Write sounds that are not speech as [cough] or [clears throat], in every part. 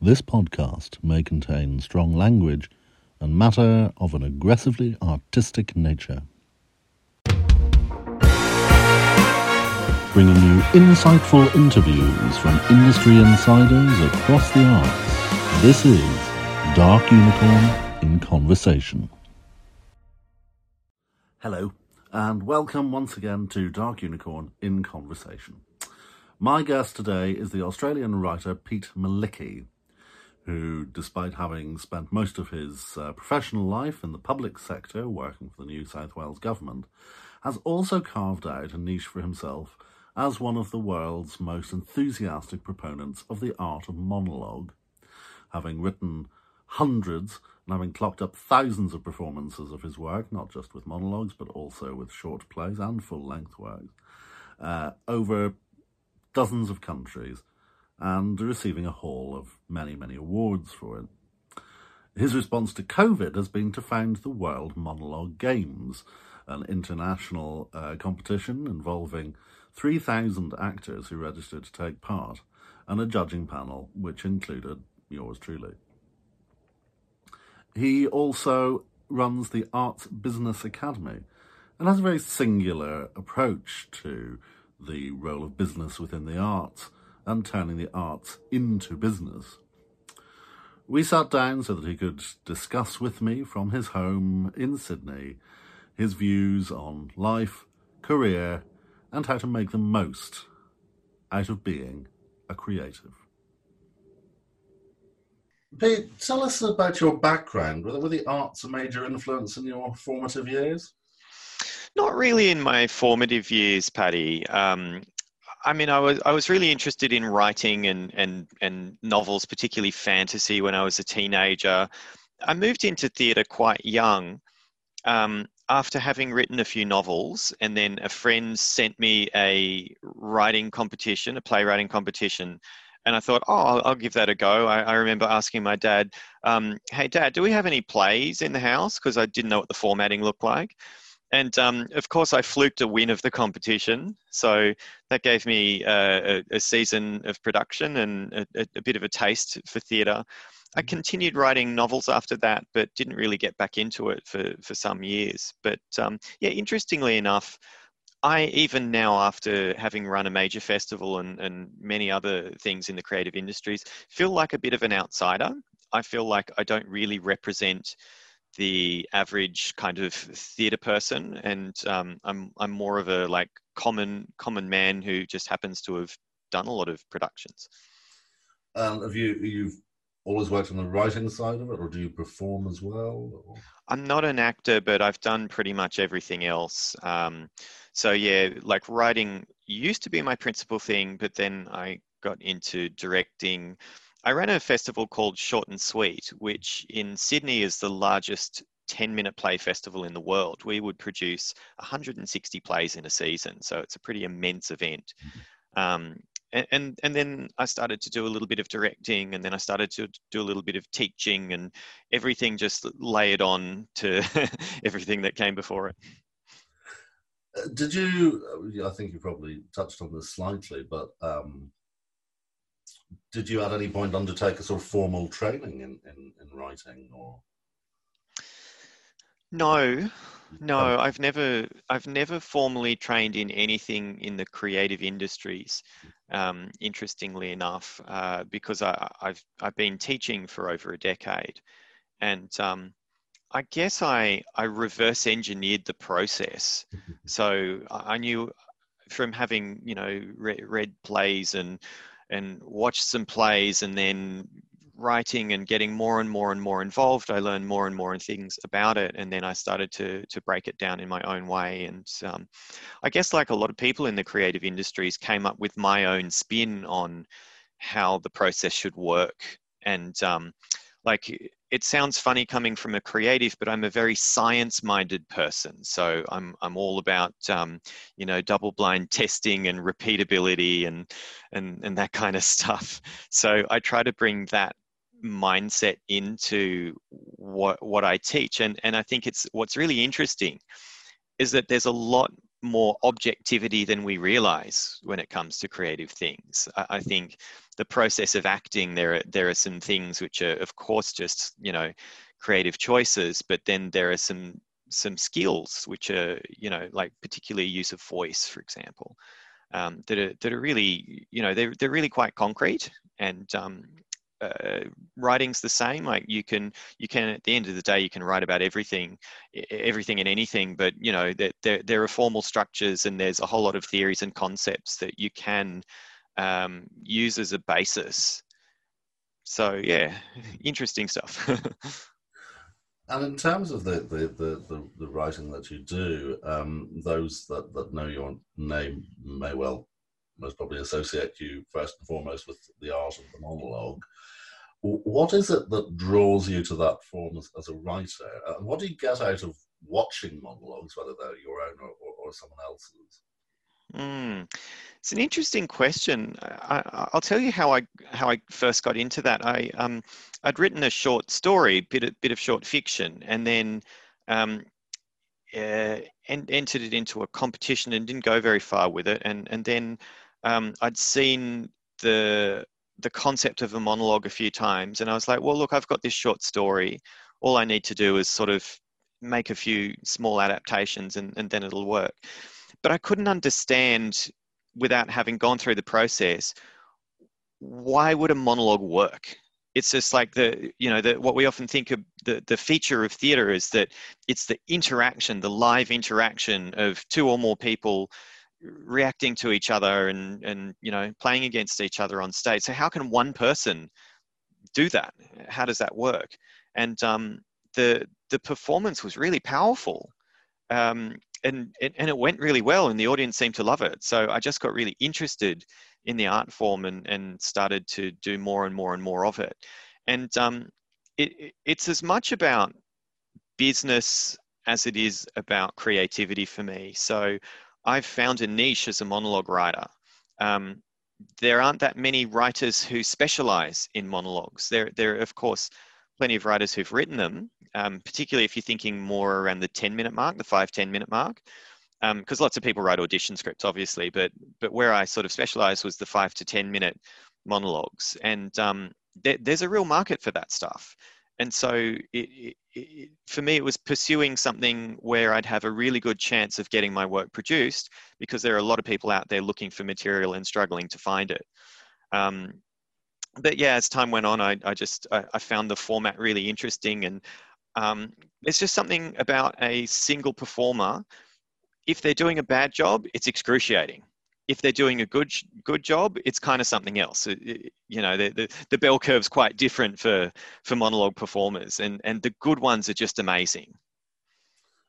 This podcast may contain strong language and matter of an aggressively artistic nature. Bringing you insightful interviews from industry insiders across the arts. This is Dark Unicorn in Conversation. Hello, and welcome once again to Dark Unicorn in Conversation. My guest today is the Australian writer Pete Malicki who, despite having spent most of his uh, professional life in the public sector working for the New South Wales government, has also carved out a niche for himself as one of the world's most enthusiastic proponents of the art of monologue. Having written hundreds and having clocked up thousands of performances of his work, not just with monologues, but also with short plays and full length works, uh, over dozens of countries, and receiving a haul of many, many awards for it. His response to COVID has been to found the World Monologue Games, an international uh, competition involving 3,000 actors who registered to take part, and a judging panel which included yours truly. He also runs the Arts Business Academy and has a very singular approach to the role of business within the arts and turning the arts into business. We sat down so that he could discuss with me from his home in Sydney his views on life, career, and how to make the most out of being a creative. Pete, tell us about your background. Were the arts a major influence in your formative years? Not really in my formative years, Paddy. Um, I mean, I was I was really interested in writing and and and novels, particularly fantasy, when I was a teenager. I moved into theatre quite young. Um, after having written a few novels, and then a friend sent me a writing competition, a playwriting competition, and I thought, oh, I'll, give that a go. I, I remember asking my dad, um, "Hey, Dad, do we have any plays in the house?" Because I didn't know what the formatting looked like. And um, of course, I fluked a win of the competition. So that gave me uh, a, a, season of production and a, a bit of a taste for theatre. I mm-hmm. continued writing novels after that, but didn't really get back into it for, for some years. But um, yeah, interestingly enough, I even now, after having run a major festival and, and many other things in the creative industries, feel like a bit of an outsider. I feel like I don't really represent the average kind of theatre person, and um, I'm I'm more of a like common common man who just happens to have done a lot of productions. Um, have you you've always worked on the writing side of it, or do you perform as well? Or? I'm not an actor, but I've done pretty much everything else. Um, so yeah, like writing used to be my principal thing, but then I got into directing I ran a festival called Short and Sweet, which in Sydney is the largest 10 minute play festival in the world. We would produce 160 plays in a season, so it's a pretty immense event. Mm-hmm. Um, and, and, and then I started to do a little bit of directing, and then I started to do a little bit of teaching, and everything just layered on to [laughs] everything that came before it. Uh, did you? I think you probably touched on this slightly, but um, did you at any point undertake a sort of formal training in, in, in writing or? No, no, I've never, I've never formally trained in anything in the creative industries. Um, interestingly enough, uh, because I, have I've been teaching for over a decade, and um, I guess I I reverse engineered the process. [laughs] so I knew from having you know read, read plays and and watched some plays and then writing and getting more and more and more involved, I learned more and more things about it, and then I started to to break it down in my own way. And um, I guess, like a lot of people in the creative industries, came up with my own spin on how the process should work. And um, like it sounds funny coming from a creative, but I'm a very science-minded person. So I'm I'm all about um, you know double-blind [laughs] testing and repeatability and and and that kind of stuff. So I try to bring that mindset into what what I teach and and I think it's what's really interesting is that there's a lot more objectivity than we realize when it comes to creative things. I, I, think the process of acting there are, there are some things which are of course just you know creative choices but then there are some some skills which are you know like particularly use of voice for example um, that are that are really you know they're, they're really quite concrete and um, uh, writing's the same like you can you can at the end of the day you can write about everything everything and anything but you know there, there, there are formal structures and there's a whole lot of theories and concepts that you can um, use as a basis. So yeah [laughs] interesting stuff. [laughs] And in terms of the, the, the, the, the writing that you do um, those that, that know your name may well most probably associate you first and foremost with the art of the monologue. What is it that draws you to that form as, as a writer? And what do you get out of watching monologues, whether they're your own or, or, or someone else's? Mm. It's an interesting question. I, will tell you how I how I first got into that. I um, I'd written a short story, bit of, bit of short fiction, and then um, uh, and entered it into a competition and didn't go very far with it. And and then um, I'd seen the the concept of a monologue a few times, and I was like, well, look, I've got this short story. All I need to do is sort of make a few small adaptations, and, and then it'll work. But I couldn't understand without having gone through the process why would a monologue work it's just like the you know the, what we often think of the, the feature of theater is that it's the interaction the live interaction of two or more people reacting to each other and and you know playing against each other on stage. So how can one person do that? How does that work? And um, the the performance was really powerful um, and and it went really well and the audience seemed to love it. So i just got really interested in the art form and and started to do more and more and more of it. And um, it, it's as much about business as it is about creativity for me. So I've found a niche as a monologue writer. Um, there aren't that many writers who specialize in monologues. There, there are, of course, plenty of writers who've written them, um, particularly if you're thinking more around the 10 minute mark, the five, 10 minute mark. Because um, lots of people write audition scripts, obviously, but but where I sort of specialized was the five to 10 minute monologues. And um, there, there's a real market for that stuff and so it, it, for me it was pursuing something where i'd have a really good chance of getting my work produced because there are a lot of people out there looking for material and struggling to find it. Um, but yeah as time went on i, I just I, I, found the format really interesting and um, there's just something about a single performer if they're doing a bad job it's excruciating if they're doing a good good job, it's kind of something else. It, you know, the, the, the bell curve's quite different for for monologue performers, and and the good ones are just amazing.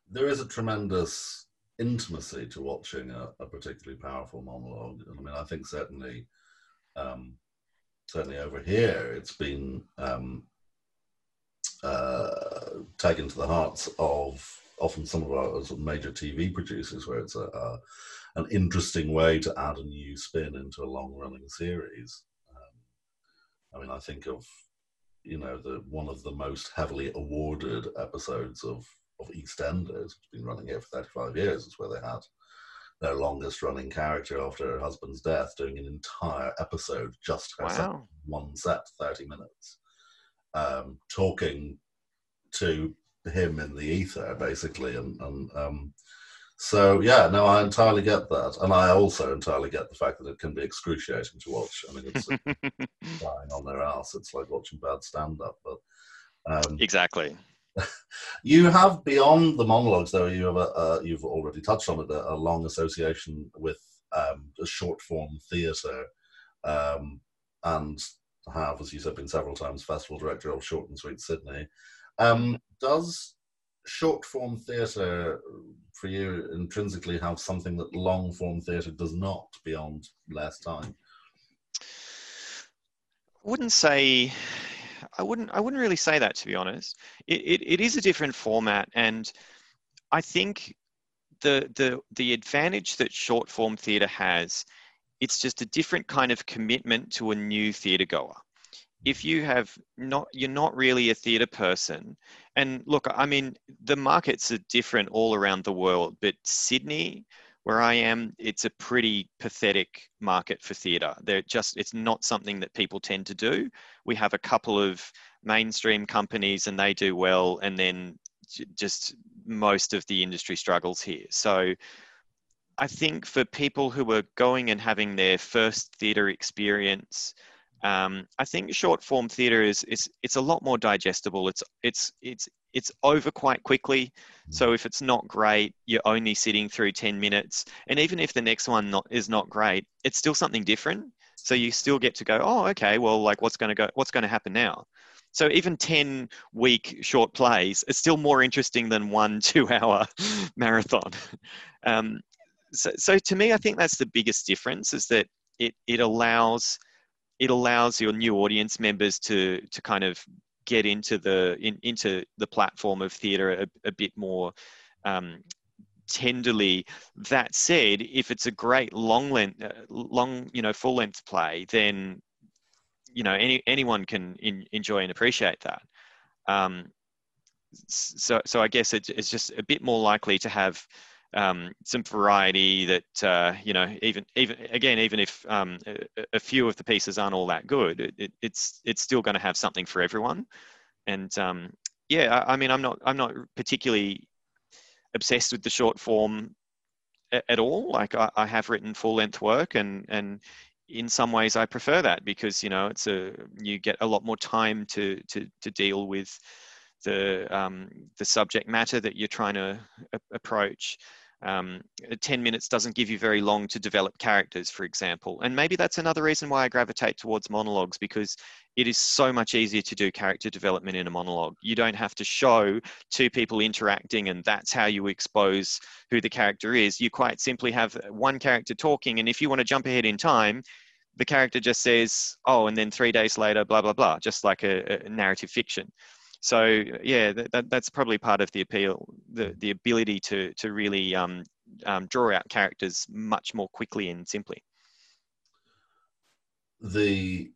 There is a tremendous intimacy to watching a, a particularly powerful monologue. I mean, I think certainly, um, certainly over here, it's been um, uh, taken to the hearts of often some of our major TV producers, where it's a, a an interesting way to add a new spin into a long running series. Um, I mean, I think of you know the one of the most heavily awarded episodes of of EastEnders, which has been running here for 35 years, is where they had their longest running character after her husband's death doing an entire episode just herself, wow. one set, 30 minutes, um, talking to him in the ether, basically, and and um, so yeah, no, I entirely get that, and I also entirely get the fact that it can be excruciating to watch. I mean, it's [laughs] lying on their ass. It's like watching bad stand-up, but um, exactly. [laughs] you have beyond the monologues, though. You have a, uh, you've already touched on it, a, a long association with um, a short form theatre, um, and have, as you said, been several times festival director of Short and Sweet Sydney. Um, does short form theatre uh, for you intrinsically have something that long form theatre does not beyond less time? I wouldn't say I wouldn't I wouldn't really say that to be honest. It, it, it is a different format and I think the the the advantage that short form theatre has, it's just a different kind of commitment to a new theatre goer if you have not you're not really a theatre person and look i mean the markets are different all around the world but sydney where i am it's a pretty pathetic market for theatre. They're just it's not something that people tend to do. We have a couple of mainstream companies and they do well and then just most of the industry struggles here. So i think for people who are going and having their first theatre experience um, I think short form theatre is, is it's a lot more digestible. It's it's it's it's over quite quickly. So if it's not great, you're only sitting through 10 minutes. And even if the next one not, is not great, it's still something different. So you still get to go, oh, okay, well, like what's going to go, what's going to happen now? So even 10 week short plays is still more interesting than one [laughs] two hour [laughs] marathon. Um, so, so to me, I think that's the biggest difference is that it, it allows it allows your new audience members to to kind of get into the in, into the platform of theatre a, a, bit more um, tenderly. That said, if it's a great long length, uh, long you know full length play, then you know any anyone can in, enjoy and appreciate that. Um, so so I guess it, it's just a bit more likely to have um, some variety that uh, you know even even again even if um, a, a, few of the pieces aren't all that good it, it, it's it's still going to have something for everyone. And um, yeah I, I, mean i'm not i'm not particularly obsessed with the short form at, at all. Like I, I, have written full length work and and in some ways i prefer that because you know it's a you get a lot more time to to to deal with the um, the subject matter that you're trying to approach um, 10 minutes doesn't give you very long to develop characters, for example. And maybe that's another reason why I gravitate towards monologues because it is so much easier to do character development in a monologue. You don't have to show two people interacting and that's how you expose who the character is. You quite simply have one character talking, and if you want to jump ahead in time, the character just says, oh, and then three days later, blah, blah, blah, just like a, a narrative fiction so yeah, that, that's probably part of the appeal, the the ability to to really um, um, draw out characters much more quickly and simply. The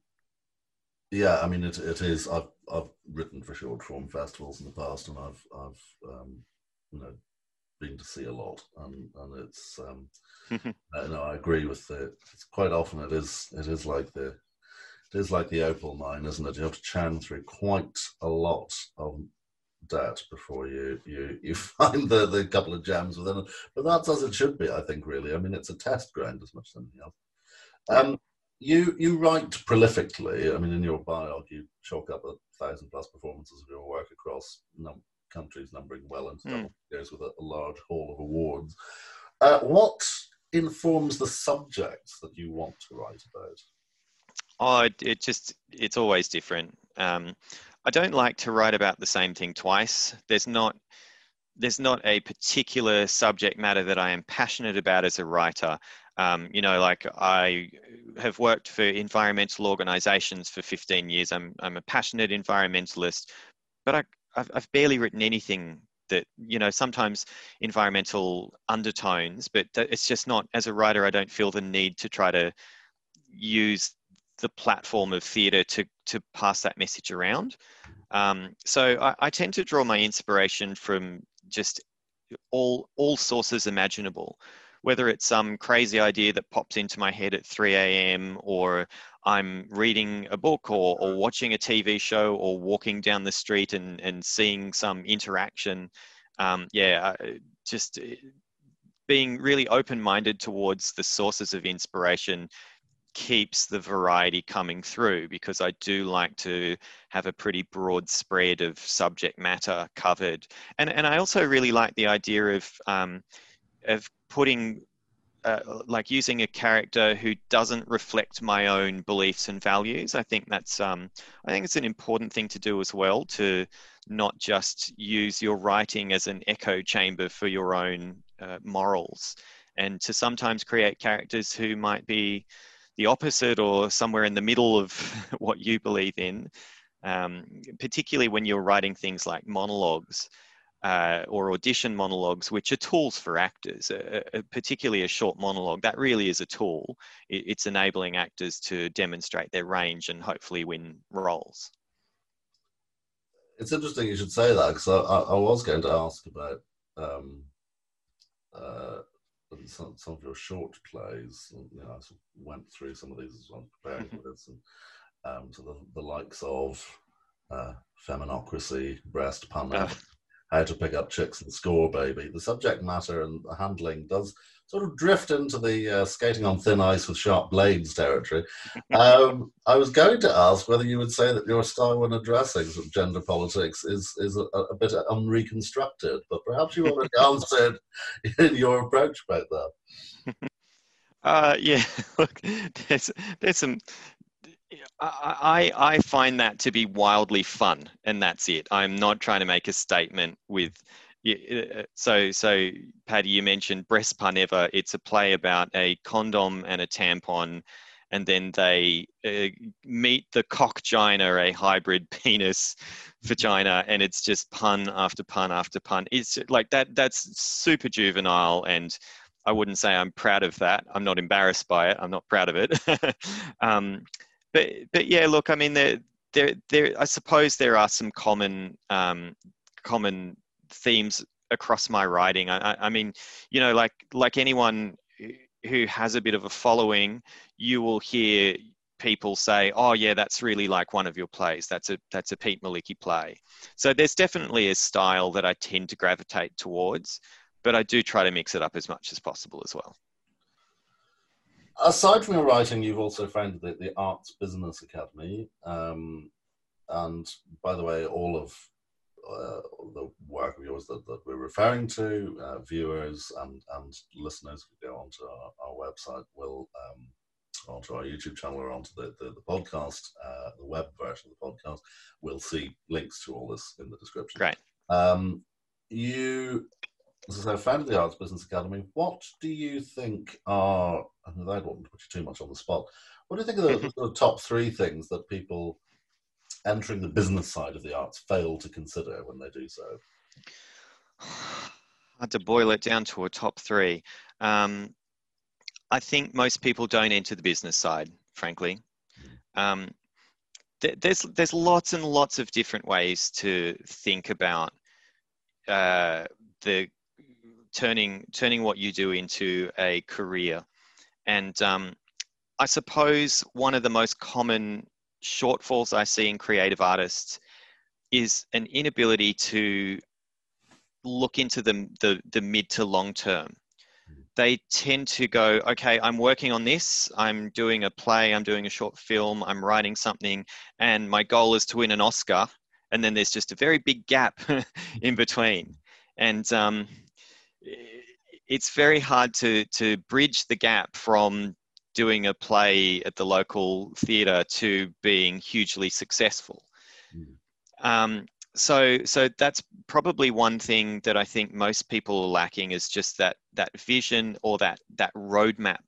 yeah, I mean it it is. I've I've written for short form festivals in the past, and I've I've um, you know been to see a lot, and and it's um, [laughs] no, I agree with it. It's quite often it is it is like the it is like the opal mine, isn't it? You have to churn through quite a lot of debt before you you you [laughs] find the the couple of gems within it. But that's as it should be, I think. Really, I mean, it's a test ground as much as anything else. Um, you you write prolifically. I mean, in your bio, you chalk up a thousand plus performances of your work across num- countries, numbering well into mm. years with a, a, large haul of awards. Uh, what informs the subjects that you want to write about? Oh, it, just, it's always different. Um, I don't like to write about the same thing twice. There's not, there's not a particular subject matter that I am passionate about as a writer. Um, you know, like I have worked for environmental organizations for 15 years. I'm, I'm a passionate environmentalist, but I, I've, I've barely written anything that, you know, sometimes environmental undertones, but it's just not, as a writer, I don't feel the need to try to use the platform of theatre to to pass that message around. Um, so I, I, tend to draw my inspiration from just all all sources imaginable. whether it's some crazy idea that pops into my head at 3 a.m. or I'm reading a book or, or watching a TV show or walking down the street and, and seeing some interaction. Um, yeah, just eh, being really open minded towards the sources of inspiration keeps the variety coming through because I do like to have a pretty broad spread of subject matter covered. And, and I also really like the idea of, um, of putting uh, like using a character who doesn't reflect my own beliefs and values. I think that's um, I think it's an important thing to do as well to not just use your writing as an echo chamber for your own uh, morals, and to sometimes create characters who might be the opposite or somewhere in the middle of [laughs] what you believe in. Um, particularly when you're writing things like monologues uh, or audition monologues, which are tools for actors, uh, uh, particularly a short monologue, that really is a tool. It, it's enabling actors to demonstrate their range and hopefully win roles. It's interesting you should say that because I, I, I, was going to ask about um, uh, some, some, of your short plays. You know, I sort of went through some of these as well preparing for this, and um, so the, the likes of uh, Feminocracy, Breast Punning. How to pick up chicks and score baby. The subject matter and the handling does sort of drift into the uh, skating on thin ice with sharp blades territory. [laughs] Um, I was going to ask whether you would say that your style when addressing sort of gender politics is is a, a bit unreconstructed, but perhaps you already answered [laughs] in your approach about that. [laughs] Uh, yeah, look, there's there's some I, I find that to be wildly fun, and that's it. I'm not trying to make a statement with. Uh, so, so Paddy, you mentioned breast pun ever. It's a play about a condom and a tampon, and then they uh, meet the cockgina, a hybrid [laughs] penis vagina, and it's just pun after pun after pun. It's like that. That's super juvenile, and I wouldn't say I'm proud of that. I'm not embarrassed by it. I'm not proud of it. [laughs] um, but but yeah, look, I mean, there there there. I suppose there are some common um, common themes across my writing. I, I mean, you know, like like anyone who has a bit of a following, you will hear people say, "Oh, yeah, that's really like one of your plays. That's a that's a Pete Malicki play." So there's definitely a style that I tend to gravitate towards, but I do try to mix it up as much as possible as well. Aside from your writing, you've also founded the, the Arts Business Academy. Um, and by the way, all of uh, the work of yours that, that we're referring to, uh, viewers and, and listeners who go onto our, our website will, um, onto our YouTube channel or onto the, the, the podcast, uh, the web version of the podcast, will see links to all this in the description. Great. Um, you so founded the Arts Business Academy. What do you think are, and I don't want to put you too much on the spot, what do you think are the, [laughs] the top three things that people entering the business side of the arts fail to consider when they do so? [sighs] Hard to boil it down to a top three. Um, I think most people don't enter the business side, frankly. Um, th- there's there's lots and lots of different ways to think about uh, the turning turning what you do into a career. And um, I suppose one of the most common shortfalls I see in creative artists is an inability to look into the, the, the mid to long term. They tend to go, okay, I'm working on this, I'm doing a play, I'm doing a short film, I'm writing something, and my goal is to win an Oscar. And then there's just a very big gap [laughs] in between. And um, it's very hard to to bridge the gap from doing a play at the local theatre to being hugely successful. Mm. Um, so so that's probably one thing that I think most people are lacking is just that that vision or that that roadmap,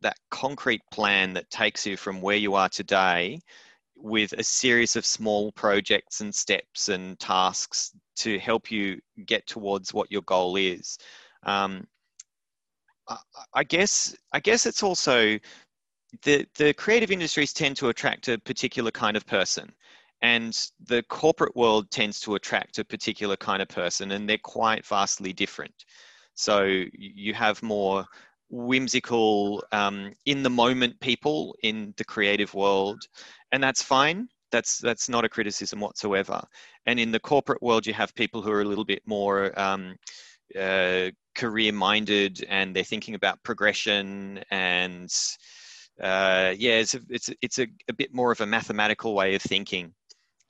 that concrete plan that takes you from where you are today with a series of small projects and steps and tasks to help you get towards what your goal is. Um, I guess I guess it's also the the creative industries tend to attract a particular kind of person, and the corporate world tends to attract a particular kind of person, and they're quite vastly different. So you have more whimsical, um, in the moment people in the creative world, and that's fine. That's that's not a criticism whatsoever. And in the corporate world, you have people who are a little bit more um, uh, career minded, and they're thinking about progression and uh, yeah, it's a, it's it's a, a, bit more of a mathematical way of thinking.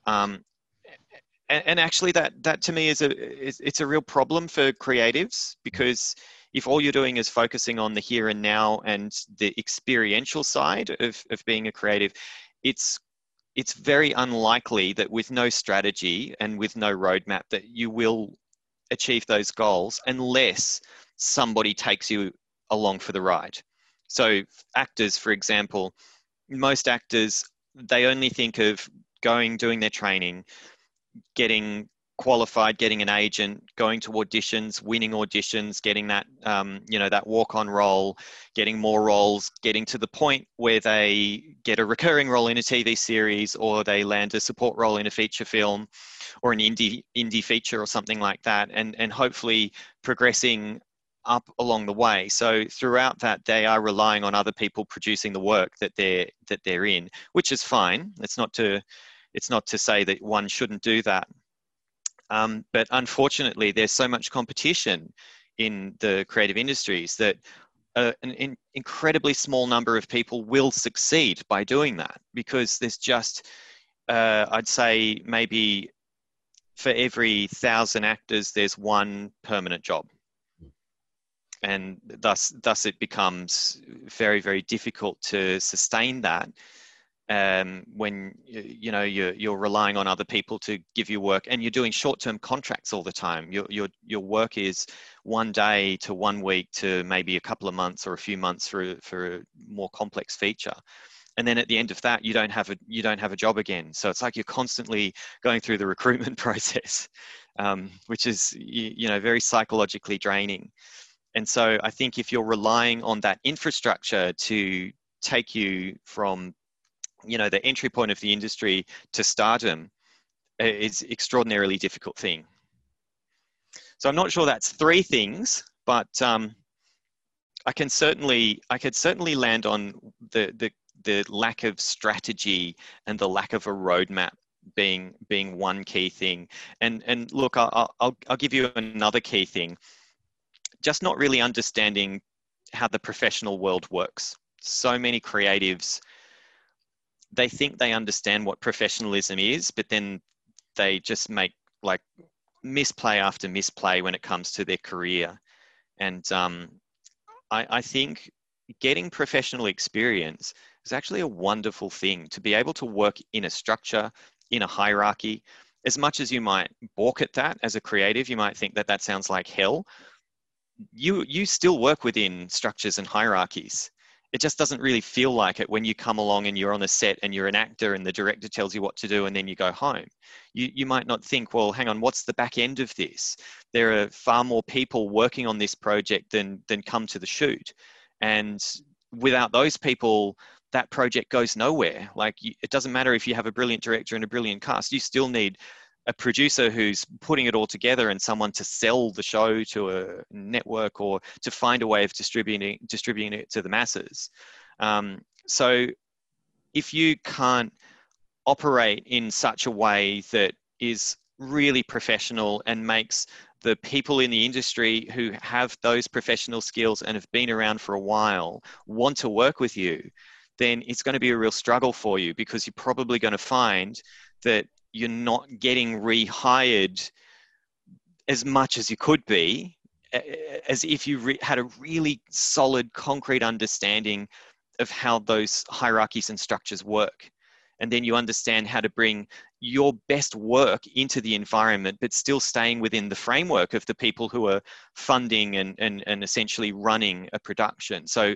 Um, and, and, actually, that that to me is a it's a real problem for creatives because if all you're doing is focusing on the here and now and the experiential side of, of being a creative, it's it's very unlikely that with no strategy and with no roadmap that you will achieve those goals unless somebody takes you along for the ride. So actors, for example, most actors they only think of going, doing their training, getting qualified, getting an agent, going to auditions, winning auditions, getting that um, you know that walk on role, getting more roles, getting to the point where they get a recurring role in a TV series or they land a support role in a feature film or an indie indie feature or something like that, and and hopefully progressing up along the way. So throughout that, they are relying on other people producing the work that they're that they're in, which is fine. It's not to it's not to say that one shouldn't do that. Um, but unfortunately, there's so much competition in the creative industries that uh, an in, incredibly small number of people will succeed by doing that because there's just, uh, I'd say, maybe for every thousand actors, there's one permanent job. And thus, thus it becomes very, very difficult to sustain that um, when you know you're, you're relying on other people to give you work and you're doing short-term contracts all the time. Your, your your work is one day to one week to maybe a couple of months or a few months for for a more complex feature. And then at the end of that you don't have a you don't have a job again. So it's like you're constantly going through the [laughs] recruitment process um, which is you, you know very psychologically draining. And so i think if you're relying on that infrastructure to take you from you know the entry point of the industry to stardom is extraordinarily difficult thing. So i'm not sure that's three things but um, i can certainly i could certainly land on the, the the lack of strategy and the lack of a roadmap being being one key thing. And and look i'll i'll, I'll give you another key thing. Just not really understanding how the professional world works. So many creatives they think they understand what professionalism is, but then they just make like misplay after misplay when it comes to their career. And um, I, I think getting professional experience is actually a wonderful thing to be able to work in a structure, in a hierarchy. As much as you might balk at that as a creative, you might think that that sounds like hell. You you still work within structures and hierarchies it just doesn't really feel like it when you come along and you're on a set and you're an actor and the director tells you what to do and then you go home. You, you might not think, well, hang on, what's the back end of this? There are far more people working on this project than, than come to the shoot. And without those people, that project goes nowhere. Like it doesn't matter if you have a brilliant director and a brilliant cast, you still need a producer who's putting it all together and someone to sell the show to a network or to find a way of distributing distributing it to the masses. Um, so if you can't operate in such a way that is really professional and makes the people in the industry who have those professional skills and have been around for a while want to work with you, then it's going to be a real struggle for you because you're probably going to find that you're not getting rehired as much as you could be, as if you re- had a really solid, concrete understanding of how those hierarchies and structures work. And then you understand how to bring your best work into the environment, but still staying within the framework of the people who are funding and, and, and essentially running a production. So,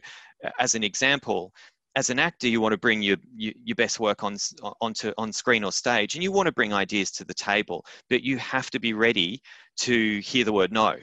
as an example, as an actor, you want to bring your, your, your best work on onto on screen or stage, and you want to bring ideas to the table, but you have to be ready to hear the word no.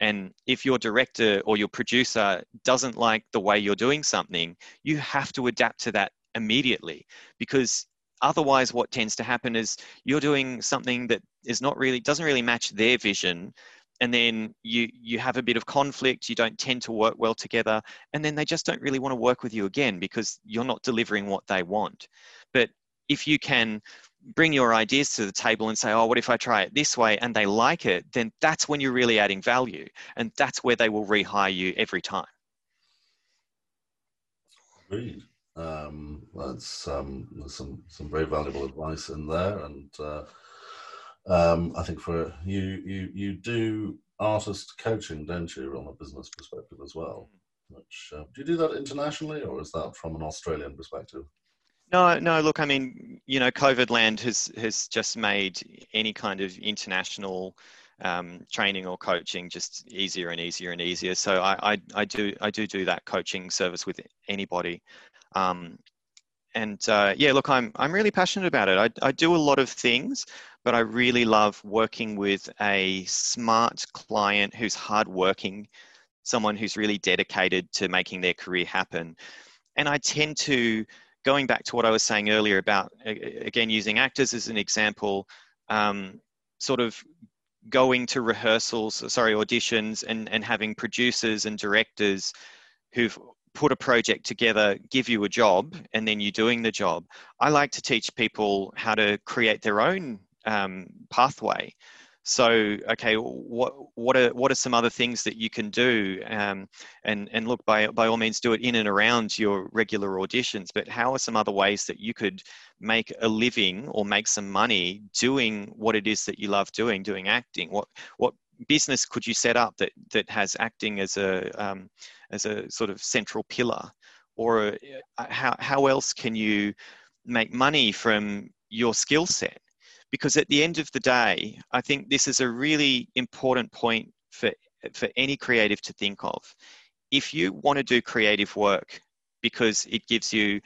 And if your director or your producer doesn't like the way you're doing something, you have to adapt to that immediately because otherwise what tends to happen is you're doing something that is not really doesn't really match their vision and then you you have a bit of conflict you don't tend to work well together and then they just don't really want to work with you again because you're not delivering what they want. But if you can bring your ideas to the table and say oh what if i try it this way? and they like it then that's when you're really adding value and that's where they will rehire you every time. Agreed. Um, that's um, some some very valuable advice in there, and uh, um, I think for you, you you do artist coaching, don't you, on a business perspective as well? Which uh, do you do that internationally, or is that from an Australian perspective? No, no. Look, I mean, you know, COVID land has has just made any kind of international um, training or coaching just easier and easier and easier. So I, I, I do I do do that coaching service with anybody. Um, and uh, yeah, look, I'm I'm really passionate about it. I, I do a lot of things, but I really love working with a smart client who's hardworking, someone who's really dedicated to making their career happen. And I tend to, going back to what I was saying earlier about again using actors as an example, um, sort of going to rehearsals, sorry, auditions, and and having producers and directors who've put a project together, give you a job, and then you're doing the job. I like to teach people how to create their own um, pathway. So, okay, what what are what are some other things that you can do? Um, and and look, by by all means, do it in and around your regular auditions. But how are some other ways that you could make a living or make some money doing what it is that you love doing, doing acting? What what business could you set up that that has acting as a um, as a sort of central pillar, or uh, how how else can you make money from your skill set? Because at the end of the day, I think this is a really important point for for any creative to think of. If you want to do creative work because it gives you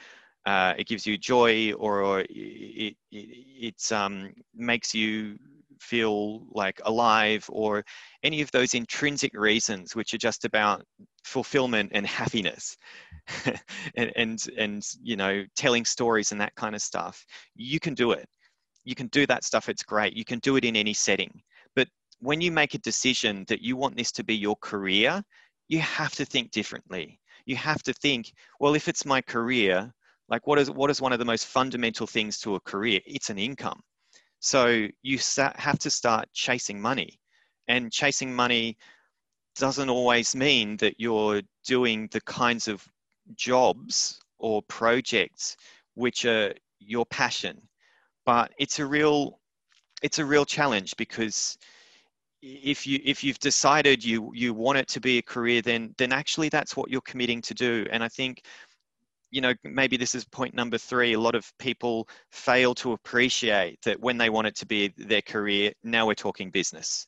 uh, it gives you joy or, or it, it, it um, makes you feel like alive or any of those intrinsic reasons which are just about fulfillment and happiness. [laughs] And, and and you know telling stories and that kind of stuff you can do it. You can do that stuff it's great. You can do it in any setting. But when you make a decision that you want this to be your career you have to think differently. You have to think well if it's my career like what is what is one of the most fundamental things to a career? It's an income so you have to start chasing money. And chasing money doesn't always mean that you're doing the kinds of jobs or projects which are your passion. But it's a real it's a real challenge because if you if you've decided you you want it to be a career then then actually that's what you're committing to do and i think you know, maybe this is point number three. A lot of people fail to appreciate that when they want it to be their career, now we're talking business.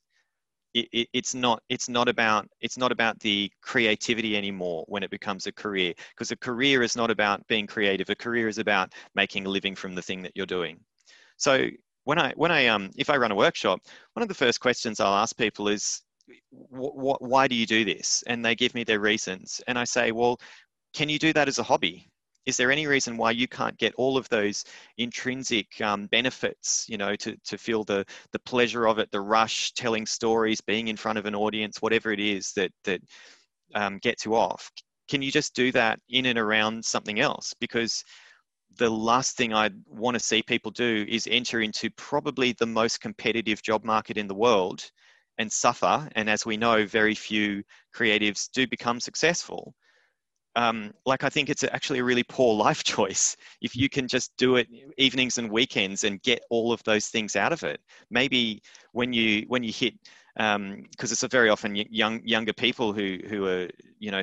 It, it, it's not it's not about it's not about the creativity anymore when it becomes a career because a career is not about being creative a career is about making a living from the thing that you're doing so when i when i um if i run a workshop one of the first questions i'll ask people is what, why do you do this and they give me their reasons and i say well can you do that as a hobby is there any reason why you can't get all of those intrinsic um, benefits you know to, to feel the the pleasure of it the rush telling stories being in front of an audience whatever it is that that um, gets you off? Can you just do that in and around something else? Because the last thing i want to see people do is enter into probably the most competitive job market in the world and suffer. And as we know very few creatives do become successful um, like I think it's actually a really poor life [laughs] choice if you can just do it evenings and weekends and get all of those things out of it. Maybe when you when you hit because um, it's a very often young younger people who who are you know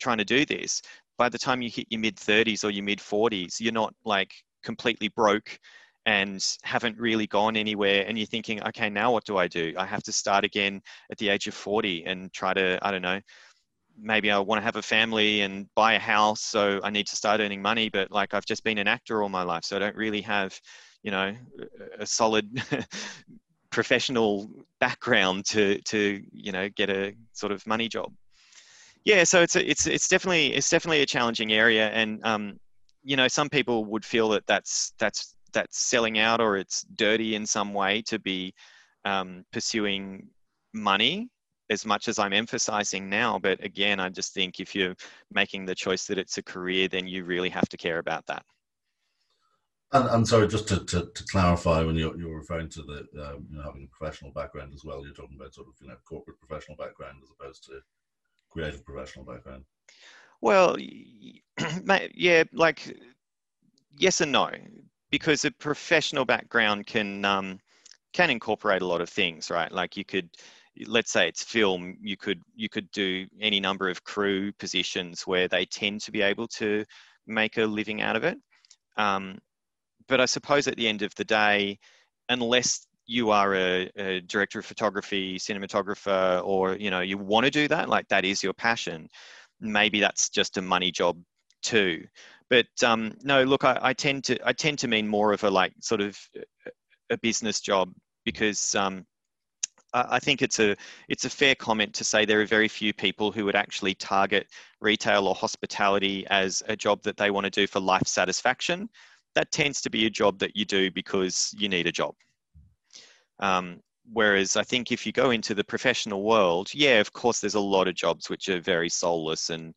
trying to do this. By the time you hit your mid 30s or your mid 40s, you're not like completely broke and haven't really gone anywhere and you're thinking okay now what do i do i have to start again at the age of 40 and try to i don't know maybe I want to have a family and buy a house, so I need to start earning money. But like I've just been an actor all my life, so I don't really have, you know, a solid [laughs] professional background to to you know get a sort of money job. Yeah, so it's a, it's it's definitely it's definitely a challenging area, and um, you know, some people would feel that that's that's that's selling out or it's dirty in some way to be um, pursuing money as much as I'm emphasizing now. But again, I just think if you're making the choice that it's a career, then you really have to care about that. And, and sorry, just to, to, to, clarify, when you're, you're referring to the um, you know, having a professional background as well, you're talking about sort of you know corporate professional background as opposed to creative professional background. Well, [clears throat] yeah, like yes and no, because a professional background can um, can incorporate a lot of things, right? Like you could, let's say it's film, you could you could do any number of crew positions where they tend to be able to make a living out of it. Um, but I suppose at the end of the day, unless you are a, a, director of photography, cinematographer, or you know you want to do that, like that is your passion. Maybe that's just a money job too. But um, no, look, I, I, tend to I tend to mean more of a like sort of a business job because um, I think it's a it's a fair comment to say there are very few people who would actually target retail or hospitality as a job that they want to do for life satisfaction that tends to be a job that you do because you need a job. Um, whereas I think if you go into the professional world, yeah, of course, there's a lot of jobs which are very soulless and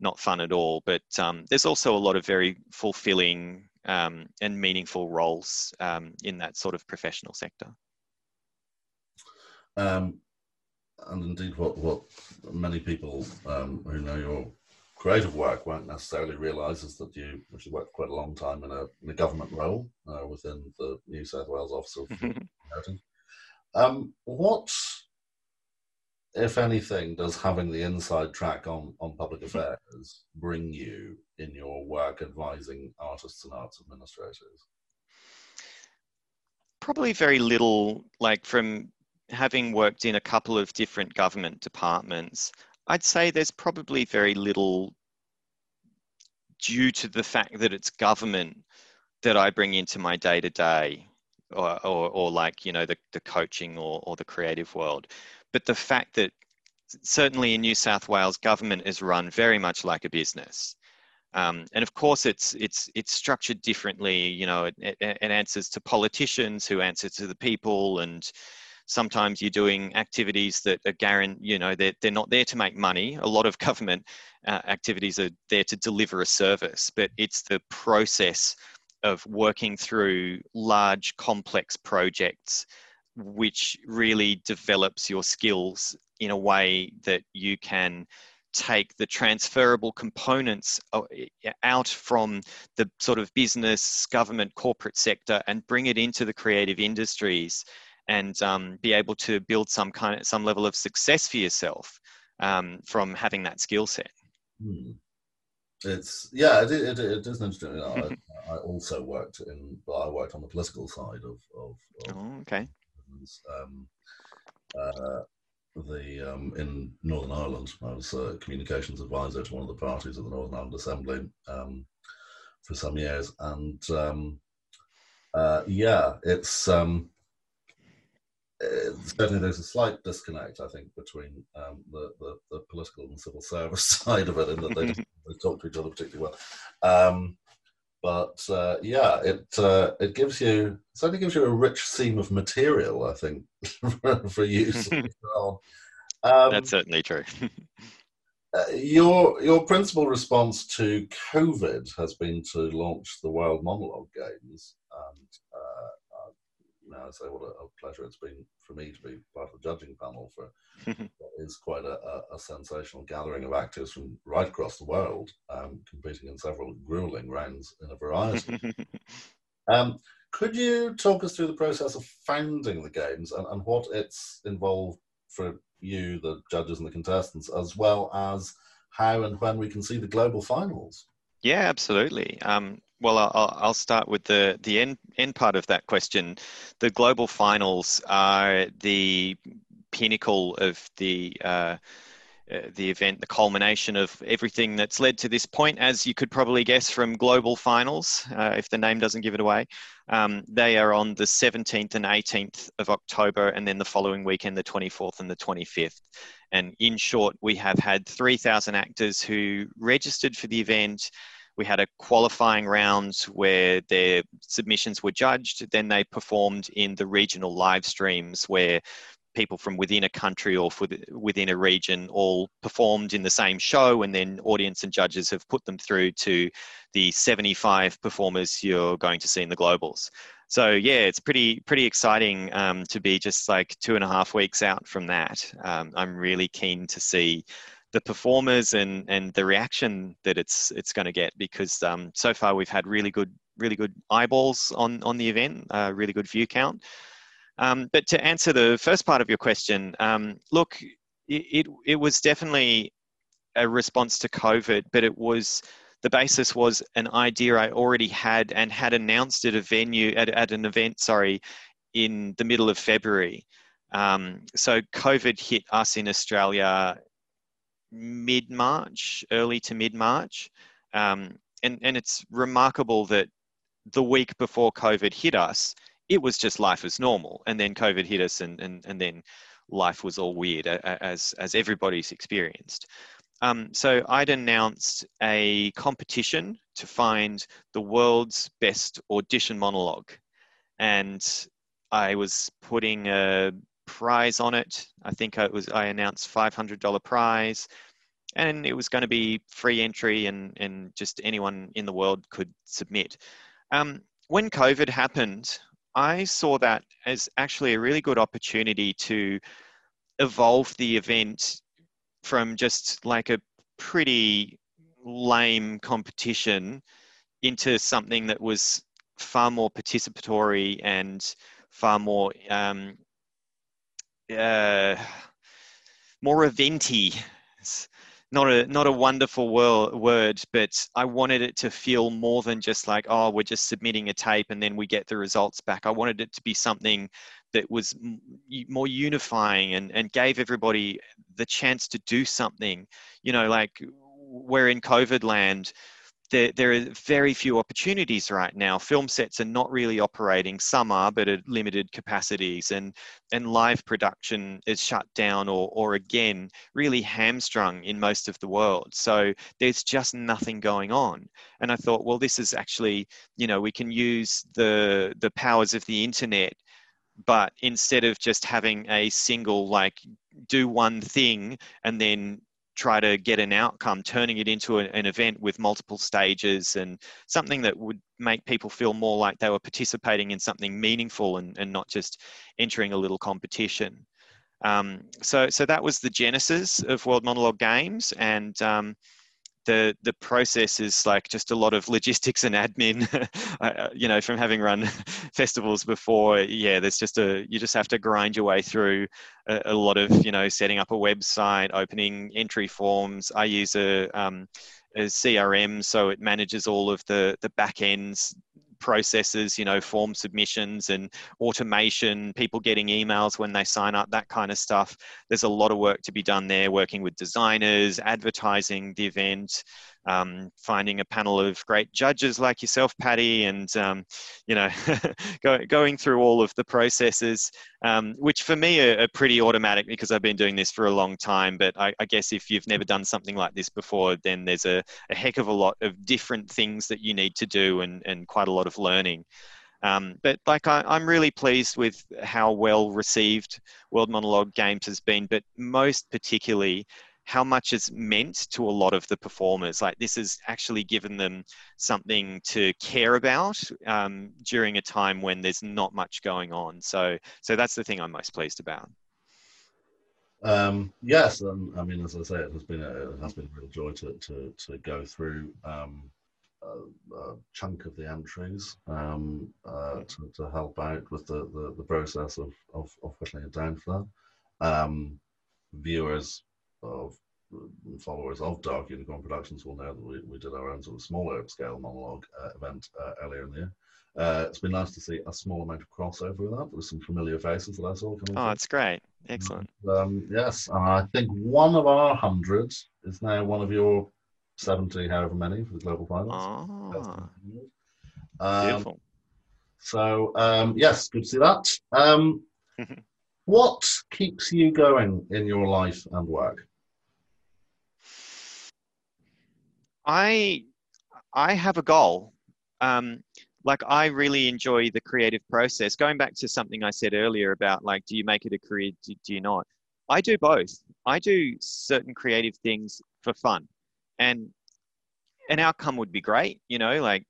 not fun at all. But um, there's also a lot of very fulfilling um, and meaningful roles um, in that sort of professional sector. Um, and indeed, what what many people um, who know your creative work won't necessarily realise is that you actually worked quite a long time in a, in a government role uh, within the New South Wales Office of [laughs] Housing. Um, what, if anything, does having the inside track on, on public [laughs] affairs bring you in your work advising artists and arts administrators? Probably very little, like from having worked in a couple of different government departments, I'd say there's probably very little due to the fact that it's government that I bring into my day to day, or or like you know the the coaching or or the creative world, but the fact that certainly in New South Wales, government is run very much like a business. Um, and of course, it's it's it's structured differently. You know, it, it, it answers to politicians who answer to the people, and sometimes you're doing activities that are guaranteed, you know, they're, they're not there to make money. A lot of [laughs] government uh, activities are there to deliver a service, but it's the process of working through large, complex projects which really develops your skills in a way that you can take the transferable components uh, out from the sort of business, government, corporate sector and bring it into the creative industries and um, be able to build some kind of some level of success for yourself um, from having that skill set. Hmm. It's yeah, it, it, it is interesting. You know, I, [laughs] I, also worked in, well, I worked on the political side of. of, of oh, okay. Um, uh, the um, in Northern Ireland, I was a communications advisor to one of the parties at the Northern Ireland Assembly um, for some years, and um, uh, yeah, it's um, uh, certainly there's a slight disconnect, I think, between um, the, the, the, political and civil service [laughs] side of it, in that they [laughs] don't talk to each other particularly well. Um, but uh, yeah, it uh, it gives you certainly gives you a rich seam of material, I think, [laughs] for use. um, That's certainly true. uh, your your principal response to COVID has been to launch the World Monologue Games, and now I say what a, a, pleasure it's been for me to be part of the judging panel for [laughs] what is quite a, a, a, sensational gathering of actors from right across the world, um, competing in several grueling rounds in a variety. [laughs] um, could you talk us through the process of founding the games and, and what it's involved for you, the judges and the contestants, as well as how and when we can see the global finals? Yeah, absolutely. Um, well, I'll, I'll, start with the, the end, end part of that question. The global finals are the pinnacle of the uh, uh, the event, the culmination of everything that's led to this point, as you could probably guess from global finals, uh, if the name doesn't give it away. Um, they are on the 17th and 18th of October, and then the following weekend, the 24th and the 25th. And in short, we have had 3,000 actors who registered for the event we had a qualifying round where their submissions were judged. Then they performed in the regional live streams where people from within a country or within a region all performed in the same show, and then audience and judges have put them through to the 75 performers you're going to see in the globals. So yeah, it's pretty pretty exciting um, to be just like two and a half weeks out from that. Um, I'm really keen to see the performers and and the reaction that it's it's going to get because um, so far we've had really good really good eyeballs on on the event, uh, really good view count. Um, but to answer the first part of your question, um, look, it, it, it was definitely a response to COVID, but it was the basis was an idea I already had and had announced at a venue at, at an event, sorry, in the middle of February. Um, so COVID hit us in Australia mid March, early to mid March, um, and and it's remarkable that the week before COVID hit us, it was just life as normal. And then COVID hit us, and, and, and then life was all weird, as, as everybody's experienced. Um, so I'd announced a competition to find the world's best audition monologue. And I was putting a prize on it. I think it was I announced $500 prize and it was going to be free entry and, and just anyone in the world could submit. Um, when COVID happened, I saw that as actually a really good opportunity to evolve the event from just like a pretty lame competition into something that was far more participatory and far more um, uh, more eventy not a not a wonderful word, but I wanted it to feel more than just like oh we're just submitting a tape and then we get the results back. I wanted it to be something that was more unifying and and gave everybody the chance to do something. You know, like we're in COVID land there, there are very few opportunities right now. Film sets are not really operating. Some are, but at limited capacities, and and live production is shut down or or again really hamstrung in most of the world. So there's just nothing going on. And I thought, well, this is actually, you know, we can use the the powers of the internet but instead of just having a single like do one thing and then try to get an outcome, turning it into an event with multiple stages and something that would make people feel more like they were participating in something meaningful and, and not just entering a little competition. Um, so, so that was the genesis of World Monologue Games, and um, the the process is like just a lot of logistics and admin [laughs] uh, you know from having run [laughs] festivals before. Yeah there's just a you just have to grind your way through a, a lot of you know setting up a website opening entry forms. I use a um, a crm so it manages all of the the back ends processes, you know, form submissions and automation, people getting emails when they sign up, that kind of stuff. There's a lot of work to be done there, working with designers, advertising the event, um, finding a panel of great judges like yourself, Paddy, and um, you know, [laughs] go, going through all of the processes, um, which for me are, are, pretty automatic because I've been doing this for a long time. But I, I, guess if you've never done something like this before, then there's a, a heck of a lot of different things that you need to do and, and quite a lot of learning. Um, but like I, am really pleased with how well received World Monologue Games has been, but most particularly how much it's meant to a lot of the performers. Like this has actually given them something to care about um, during a time when there's not much going on. So, so that's the thing I'm most pleased about. Um, yes, and I mean, as I say, it has been a, it has been a real joy to to, to go through um, a, a, chunk of the entries um, uh, to, to help out with the, the, the process of, of, of whittling it down for that. Um, viewers of followers of Dark Unicorn Productions will know that we, we did our own sort of smaller scale monologue uh, event uh, earlier in the year. Uh, it's been nice to see a small amount of crossover with that. There's some familiar faces that I saw coming. Oh, it's great. Excellent. Um, yes, I think one of our hundreds is now one of your 70, however many, for the global finals. Oh. Um, Beautiful. So, um, yes, good to see that. [laughs] What keeps you going in your life and work? I I have a goal. Um, like I really enjoy the creative process. Going back to something I said earlier about like, do you make it a career? Do, do you not? I do both. I do certain creative things for fun, and an outcome would be great. You know, like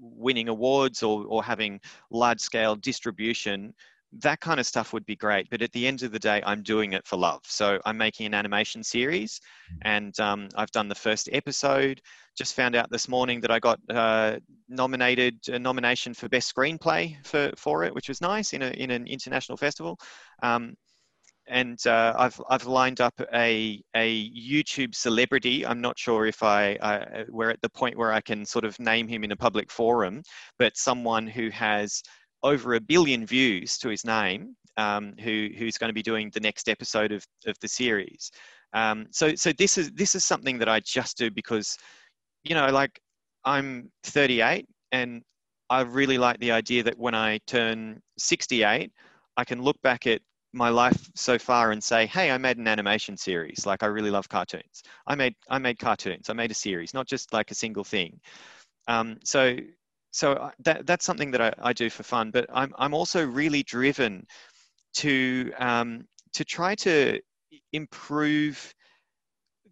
winning awards or or having large scale distribution that kind of stuff would be great. But at the end of the day, I'm doing it for love. So I'm making an animation series, mm. and um, I've done the first episode. Just found out this morning that I got uh, nominated a nomination for best screenplay for for it, which was nice in a in an international festival. Um, and uh, I've I've lined up a a YouTube celebrity. I'm not sure if I, I we're at the point where I can sort of name him in a public forum, but someone who has over a billion views to his name, um, who who's going to be doing the next episode of, of the series. Um, so so this is this is something that I just do because, you know, like I'm 38 and I really like the idea that when I turn 68, I can look back at my life so far and say, hey, I made an animation series. Like I really love cartoons. I made I made cartoons. I made a series, not just like a single thing. Um, so so that, that's something that I, I do for fun, but I'm, I'm also really driven to, um, to try to improve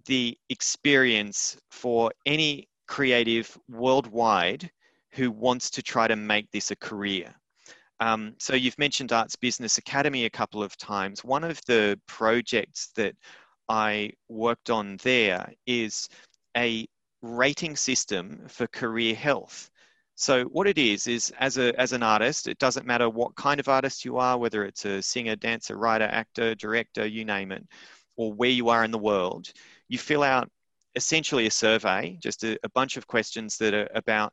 the experience for any creative worldwide who wants to try to make this a career. Um, so you've mentioned Arts Business Academy a couple of times. One of the projects that I worked on there is a rating system for career health. So what it is is as a as an artist, it doesn't matter what kind of artist you are, whether it's a singer, dancer, writer, actor, director, you name it, or where you are in the world. You fill out essentially a survey, just a, a bunch of questions that are about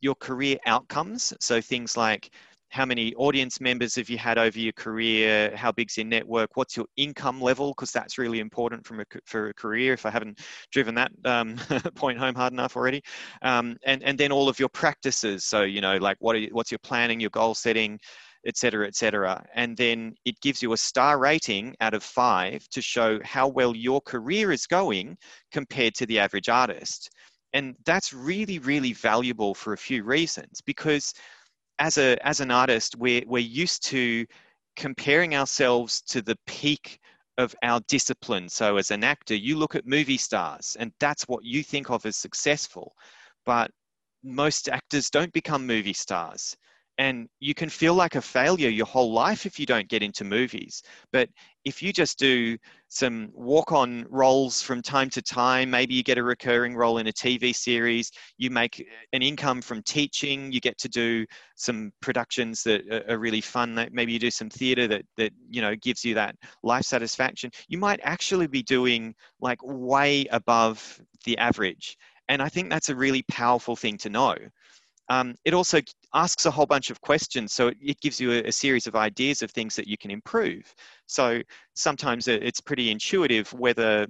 your career outcomes. So things like how many audience members have you had over your career? How big's your network? What's your income level? Because that's really important from a, for a career if i haven't driven that um, [laughs] point home hard enough already. Um, and and then all of your practices. So you know like what you, what's your planning your goal setting etc cetera, et cetera. And then it gives you a star rating out of five to show how well your career is going compared to the average artist. And that's really, really valuable for a few reasons. Because as a as an artist, we're we're used to comparing ourselves to the peak of our discipline. So as an actor, you look at movie stars and that's what you think of as successful. But most actors don't become movie stars and you can feel like a failure your whole life if you don't get into movies. But if you just do some walk on roles from time to time maybe you get a recurring role in a tv series you make an income from teaching you get to do some productions that are really fun maybe you do some theater that that you know gives you that life satisfaction you might actually be doing like way above the average. And i think that's a really powerful thing to know um, it also asks a whole bunch of questions. So it, it gives you a, a, series of ideas of things that you can improve. So sometimes it's pretty intuitive whether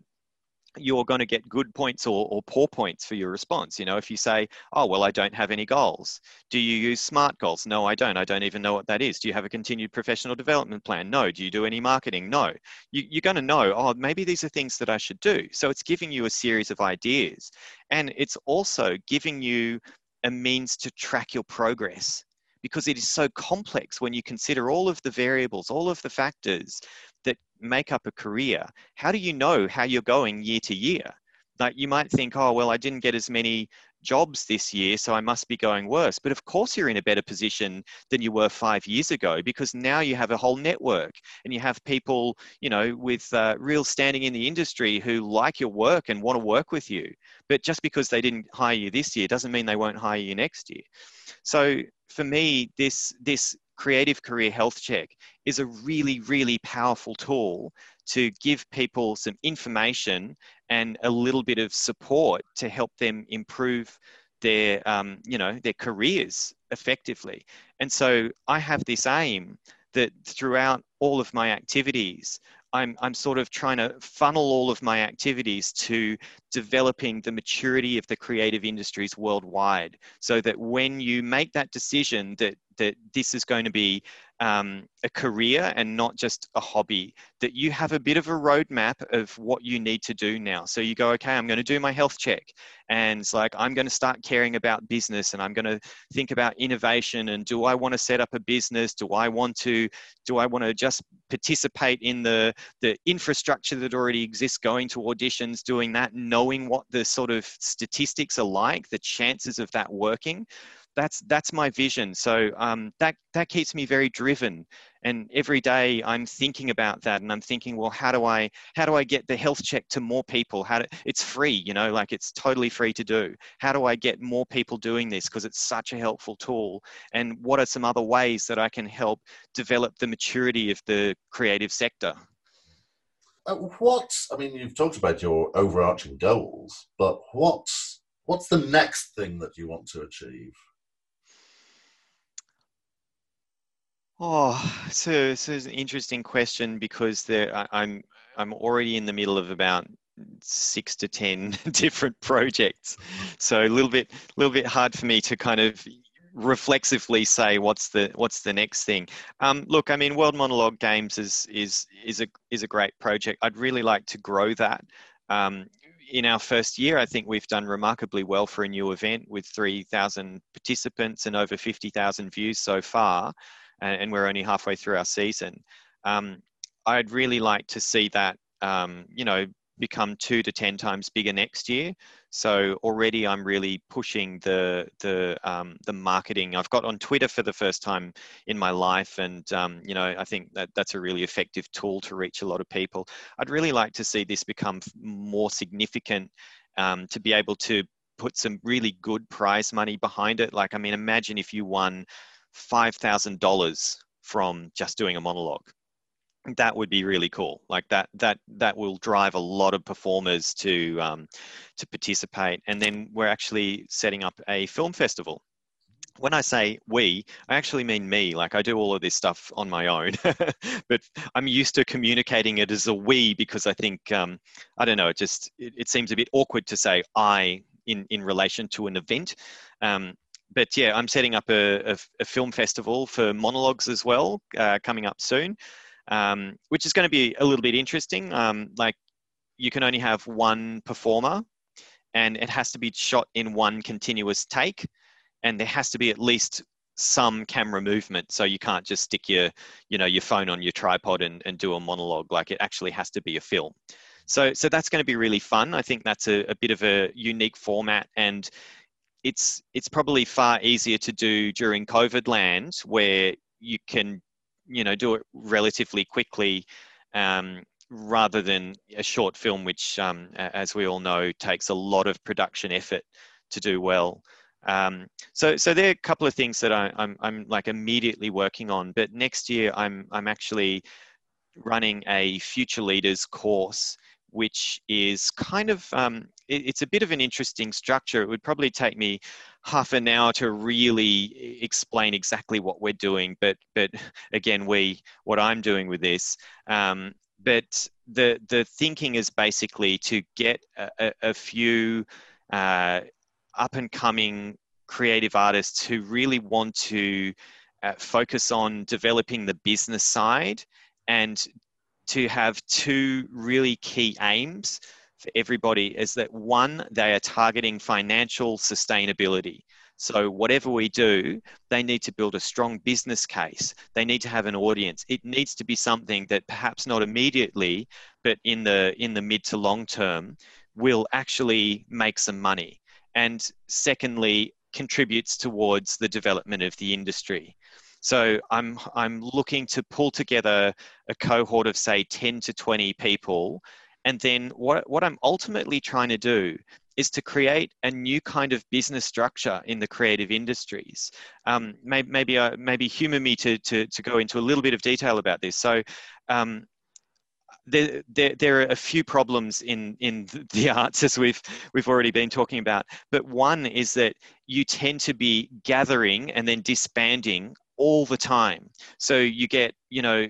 you're going to get good points or, or poor points for your response. You know, if you say, oh, well, I don't have any goals. Do you use SMART goals? No, I don't. I don't even know what that is. Do you have a continued professional development plan? No. Do you do any marketing? No. You, you're going to know, oh, maybe these are things that I should do. So it's giving you a series of ideas. And it's also giving you a means to track your progress because it is so complex when you consider all of the variables, all of the factors that make up a career. How do you know how you're going year to year? Like you might think, oh, well, I didn't get as many jobs this year, so I must be going worse. But of course, you're in a better position than you were five years ago because now you have a whole network and you have people, you know, with uh, real standing in the industry who like your work and want to work with you. But just because they didn't hire you this year doesn't mean they won't hire you next year. So for me, this this creative career health check is a really, really powerful tool to give people some information and a little bit of support to help them improve their um, you know their careers effectively. And so i have this aim that throughout all of my activities I'm, I'm sort of trying to funnel all of my activities to developing the maturity of the creative industries worldwide so that when you make that decision that that this is going to be um, a career and not just a hobby, that you have a bit of a roadmap of what you need to do now. So you go, okay, I'm going to do my health check. And it's like, I'm going to start caring about business and I'm going to think about innovation. And do I want to set up a business? Do I want to, do I want to just participate in the, the infrastructure that already exists, going to auditions, doing that, knowing what the sort of statistics are like, the chances of that working? That's that's my vision. So um, that that keeps me very driven. And every day I'm thinking about that, and I'm thinking, well, how do I how do I get the health check to more people? How do, it's free, you know, like it's totally free to do. How do I get more people doing this because it's such a helpful tool? And what are some other ways that I can help develop the maturity of the creative sector? Uh, what I mean, you've talked about your overarching goals, but what's what's the next thing that you want to achieve? Oh, so so it's an interesting question because there I, I'm I'm already in the middle of about six to ten [laughs] different projects, so a little bit little bit hard for me to kind of reflexively say what's the what's the next thing. Um, look, I mean, World Monologue Games is is is a is a great project. I'd really like to grow that. Um, in our first year, I think we've done remarkably well for a new event with 3,000 participants and over 50,000 views so far and, we're only halfway through our season. Um, I'd really like to see that, um, you know, become two to ten times bigger next year. So already I'm really pushing the the um, the marketing. I've got on Twitter for the first time in my life, and um, you know I think that that's a really effective tool to reach a lot of people. I'd really like to see this become more significant um, to be able to put some really good prize money behind it. Like I mean, imagine if you won $5,000 from just doing a monologue. That would be really cool. Like that, that, that will drive a lot of performers to, um, to participate. And then we're actually setting up a film festival when I say we, I actually mean me. Like I do all of this stuff on my own, [laughs] but I'm used to communicating it as a we because I think um, I don't know. It just it, it, seems a bit awkward to say I in in relation to an event. Um, but yeah, I'm setting up a, a, a, film festival for monologues as well, uh, coming up soon, um, which is going to be a little bit interesting. Um, like, you can only have one performer, and it has to be shot in one continuous take, and there has to be at least some camera movement. So you can't just stick your, you know, your phone on your tripod and, and do a monologue. Like, it actually has to be a film. So, so that's going to be really fun. I think that's a, a bit of a unique format, and it's it's probably far easier to do during COVID land where you can you know do it relatively quickly um, rather than a short film, which, um, as we all know, takes a lot of production effort to do well. Um, so, so there are a couple of things that I, I'm, I'm like immediately working on. But next year, I'm, I'm actually running a future leaders course which is kind of um, it, it's a bit of an interesting structure. It would probably take me half an hour to really explain exactly what we're doing, but but [laughs] again, we what I'm doing with this. Um, but the the thinking is basically to get a, a few uh, up and coming creative artists who really want to uh, focus on developing the business side and to have two really key aims for everybody is that one, they are targeting financial sustainability. So, whatever we do, they need to build a strong business case. They need to have an audience. It needs to be something that perhaps not immediately, but in the in the mid to long term, will actually make some money. And secondly, contributes towards the development of the industry. So I'm I'm looking to pull together a cohort of say 10 to 20 people, and then what what I'm ultimately trying to do is to create a new kind of business structure in the creative industries. Um, maybe maybe, uh, maybe humor me to, to to go into a little bit of detail about this. So. Um, there, there, there, are a few problems in, in [laughs] the arts as we've, we've already been talking about. But one is that you tend to be gathering and then disbanding all the time. So you get, you know,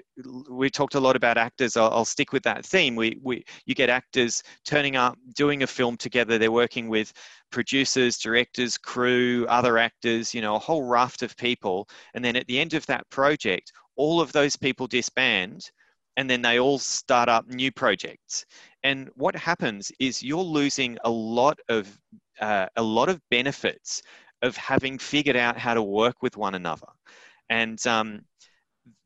we talked a lot about actors. I'll, I'll, stick with that theme. We, we, you get actors turning up, doing a film together. They're working with producers, directors, crew, other actors, you know, a whole raft of people. And then at the end of that project, all of those people disband and then they all start up new projects. And what happens is you're losing a lot of uh, a lot of benefits of having figured out how to work with one another and um,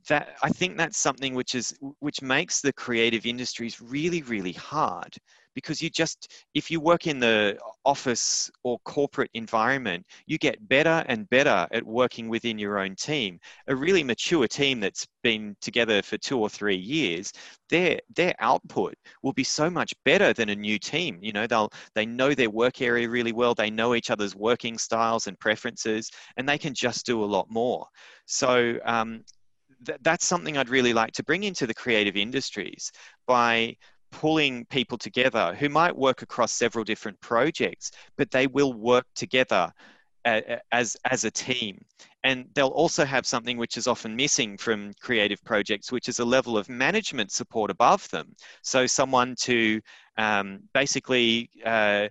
that I think that's something which is which makes the creative industries really really hard because you just if you work in the office or corporate environment you get better and better at working within your own team. A really mature team that's been together for 2 or 3 years their their output will be so much better than a new team. You know they'll they know their work area really well. They know each other's working styles and preferences and they can just do a lot more. So um, th- that's something I'd really like to bring into the creative industries by pulling people together who might work across several different projects, but they will work together as as a team. And they'll also have something which is often missing from creative projects which is a level of management support above them. So someone to um, basically uh,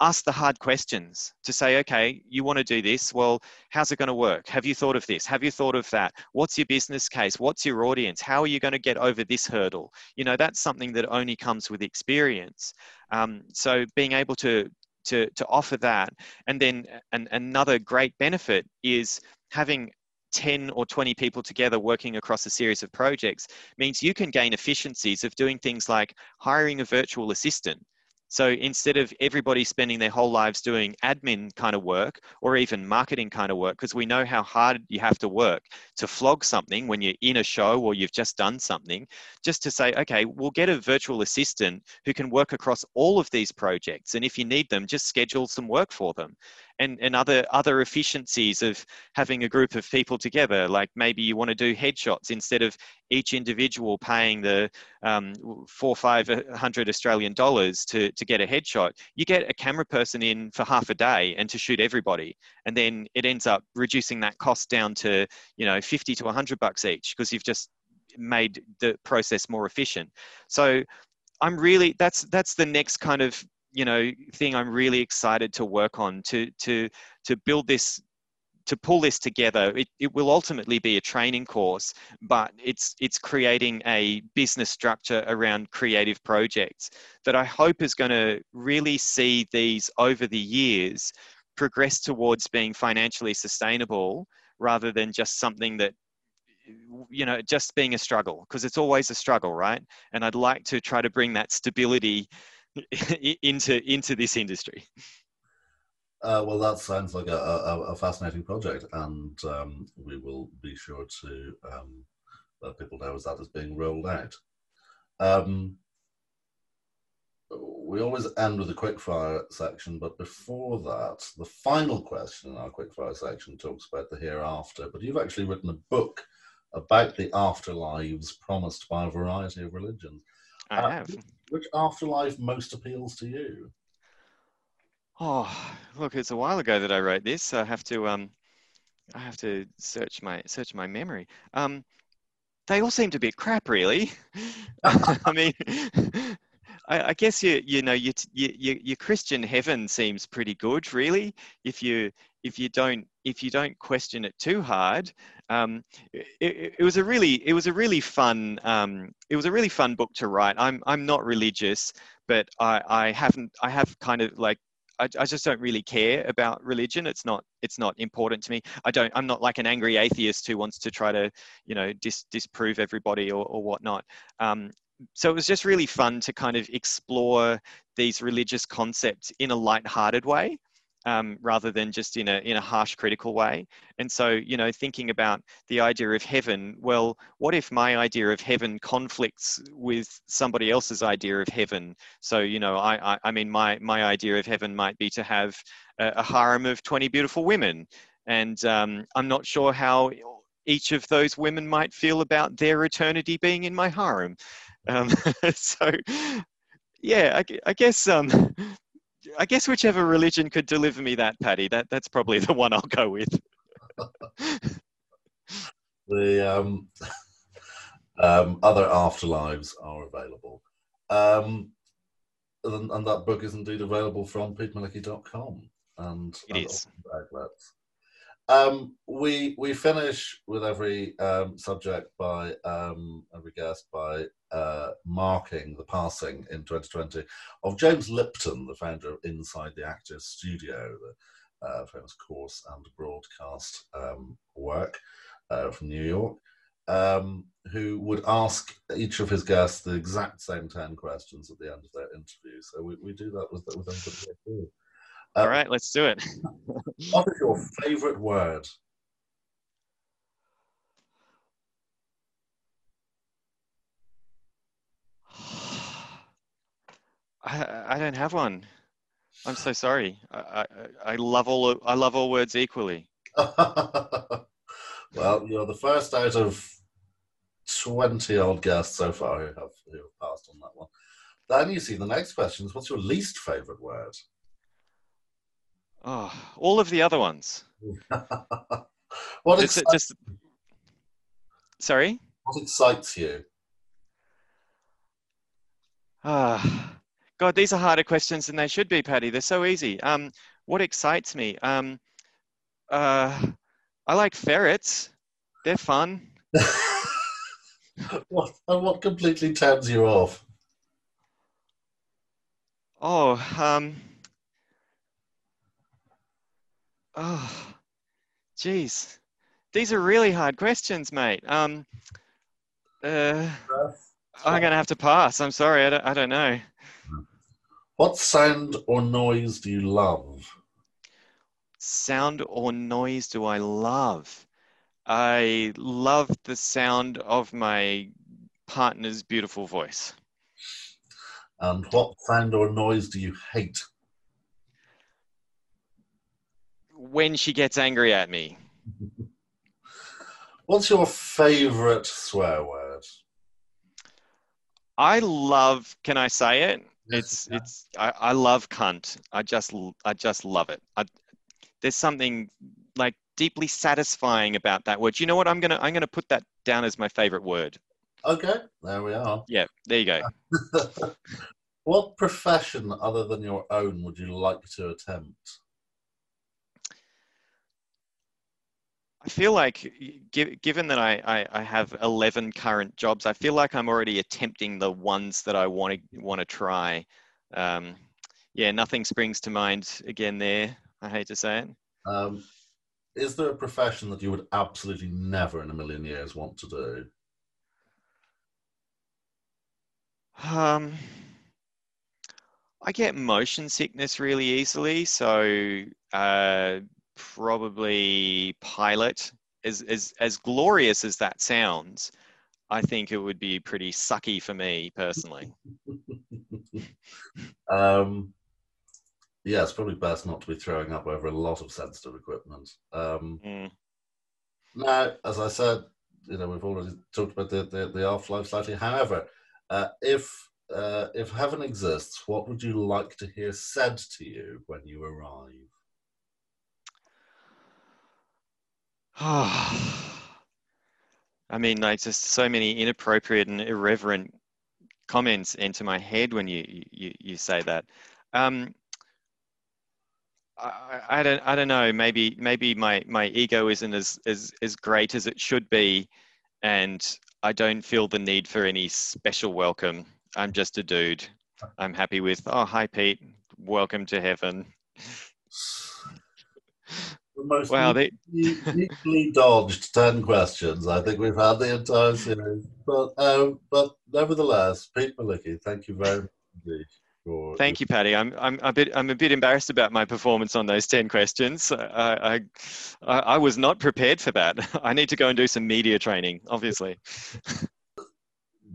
ask the hard questions to say, okay, you want to do this. Well, how's it going to work? Have you thought of this? Have you thought of that? What's your business case? What's your audience? How are you going to get over this hurdle? You know, that's something that only comes with experience. Um, so being able to to to offer that, and then an, another great benefit is having 10 or 20 people together working across a series of projects means you can gain efficiencies of doing things like hiring a virtual assistant so instead of everybody spending their whole lives doing admin kind of work or even marketing kind of work, because we know how hard you have to work to flog something when you're in a show or you've just done something, just to say, okay, we'll get a virtual assistant who can work across all of these projects. And if you need them, just schedule some work for them and, and other other efficiencies of having a group of people together. Like maybe you want to do headshots instead of each individual paying the um, four five hundred australian dollars to, to get a headshot. You get a camera person in for half a day and to shoot everybody. And then it ends up reducing that cost down to you know 50 to 100 bucks each because you've just made the process more efficient. So i'm really that's that's the next kind of you know thing i'm really excited to work on to to to build this to pull this together. It, it will ultimately be a training course but it's it's creating a business structure around creative projects that i hope is going to really see these over the years progress towards being financially sustainable rather than just something that you know just being a struggle because it's always a struggle right? And i'd like to try to bring that stability [laughs] into into this industry? Uh, well, that sounds like a, a, a fascinating project, and um, we will be sure to um, let people know as that is being rolled out. Um, we always end with a quickfire section, but before that, the final question in our quickfire section talks about the hereafter. But you've actually written a book about the afterlives promised by a variety of religions. I uh, have. Which afterlife most appeals to you? Oh, look, it's a while ago that I wrote this. So I have to um, I have to search my search my memory. Um, they all seem to be crap, really. [laughs] I mean, [laughs] I, I, guess you you know you, you, your Christian heaven seems pretty good, really. If you if you don't if you don't question it too hard. Um, it, it, was a really it was a really fun um, it was a really fun book to write. I'm I'm not religious, but I I haven't I have kind of like I, I, just don't really care about religion. It's not it's not important to me. I don't I'm not like an angry atheist who wants to try to you know dis, disprove everybody or, or whatnot. Um, so it was just really fun to kind of explore these religious concepts in a light-hearted way um, rather than just in a in a harsh critical way. And so, you know, thinking about the idea of heaven. Well, what if my idea of heaven conflicts with somebody else's idea of heaven? So, you know, I I, I mean, my my idea of heaven might be to have a, a harem of twenty beautiful women, and um, I'm not sure how each of those women might feel about their eternity being in my harem. Um, [laughs] so, yeah, I, I guess um, I guess whichever religion could deliver me that, Paddy, that, that's probably the one I'll go with. [laughs] the um, [laughs] um, other afterlives are available. Um, and, and, that book is indeed available from petemalicki.com and, it and is. outlets. Um, we we finish with every um, subject by um, every guest by uh, marking the passing in 2020 of James Lipton, the founder of Inside the Actors Studio, the uh, famous course and broadcast um, work uh, from New York, um, who would ask each of his guests the exact same 10 questions at the end of their interview. So we, we do that with, with everybody. All um, right, let's do it. [laughs] what is your favorite word? [sighs] I, I don't have one. I'm so sorry. I, I, I love all I love all words equally. [laughs] well, you're the first out of twenty old guests so far who have who have passed on that one. Then you see the next question is what's your least favourite word? Oh, all of the other ones. [laughs] what just, excites, just sorry. What excites you? Ah, God, these are harder questions than they should be, Paddy. They're so easy. Um, what excites me? Um, uh, I like ferrets. They're fun. [laughs] what and what completely turns you off? Oh, um, oh, geez, these are really hard questions, mate. Um, uh, I'm gonna have to pass. I'm sorry. I don't. I don't know. What sound or noise do you love? Sound or noise do I love? I love the sound of my partner's beautiful voice. And what sound or noise do you hate? When she gets angry at me. [laughs] What's your favorite swear word? I love, can I say it? It's it's I, I love cunt. I just I just love it. I, there's something like deeply satisfying about that word. You know what? I'm gonna I'm gonna put that down as my favorite word. Okay, there we are. Yeah, there you go. [laughs] what profession other than your own would you like to attempt? I feel like, given that I, I, I, have 11 current jobs, I feel like I'm already attempting the ones that I want to want to try. Um, yeah, nothing springs to mind again there. I hate to say it. Um, is there a profession that you would absolutely never in a million years want to do? Um, I get motion sickness really easily, so uh, probably pilot. As, as, as glorious as that sounds, I think it would be pretty sucky for me personally. [laughs] um, yeah, it's probably best not to be throwing up over a lot of sensitive equipment. Um, mm. Now, as I said, you know, we've already talked about the, the, the afterlife slightly. However, uh, if uh, if heaven exists, what would you like to hear said to you when you arrive? [sighs] I mean, like just so many inappropriate and irreverent comments enter my head when you you, you say that. Um, I, I don't I don't know. Maybe maybe my my ego isn't as as as great as it should be, and I don't feel the need for any special welcome. I'm just a dude. I'm happy with. Oh, hi Pete. Welcome to heaven [sighs] [laughs] the most wow, they... [laughs] neatly dodged 10 questions I think we've had the entire series. But, um, but nevertheless, Pete Malicki, thank you very much indeed. Thank you, Paddy. I'm, I'm a bit I'm a bit embarrassed about my performance on those ten questions. I, I, I was not prepared for that. [laughs] I need to go and do some media training, obviously. [laughs]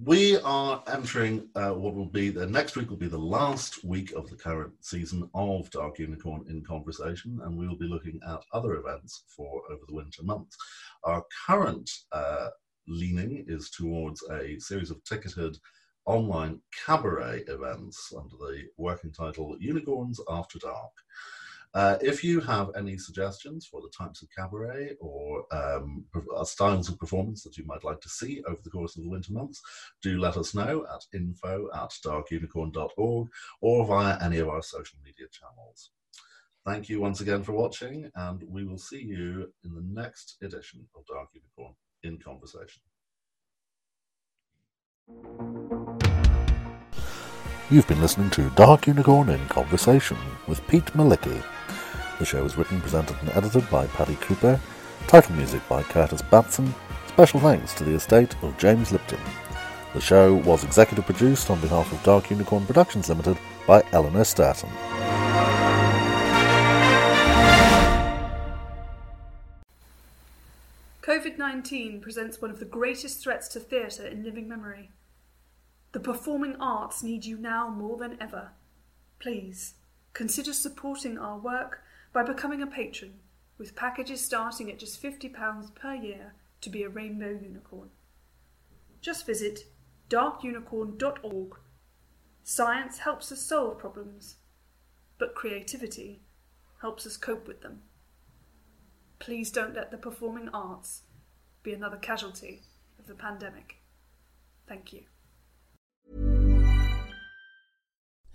we are entering uh, what will be the next week will be the last week of the current season of Dark Unicorn in Conversation, and we will be looking at other events for over the winter months. Our current uh, leaning is towards a series of ticketed online cabaret events under the working title Unicorns After Dark. Uh, if you have any suggestions for the types of cabaret or um, uh, styles of performance that you might like to see over the course of the winter months, do let us know at info at darkunicorn.org or via any of our social media channels. Thank you once again for watching, and we will see you in the next edition of Dark Unicorn in Conversation. You've been listening to Dark Unicorn in Conversation with Pete Malicki. The show is written, presented, and edited by Paddy Cooper. Title music by Curtis Batson. Special thanks to the estate of James Lipton. The show was executive produced on behalf of Dark Unicorn Productions Limited by Eleanor Staton. COVID 19 presents one of the greatest threats to theatre in living memory. The performing arts need you now more than ever. Please consider supporting our work by becoming a patron, with packages starting at just £50 per year to be a rainbow unicorn. Just visit darkunicorn.org. Science helps us solve problems, but creativity helps us cope with them. Please don't let the performing arts be another casualty of the pandemic. Thank you.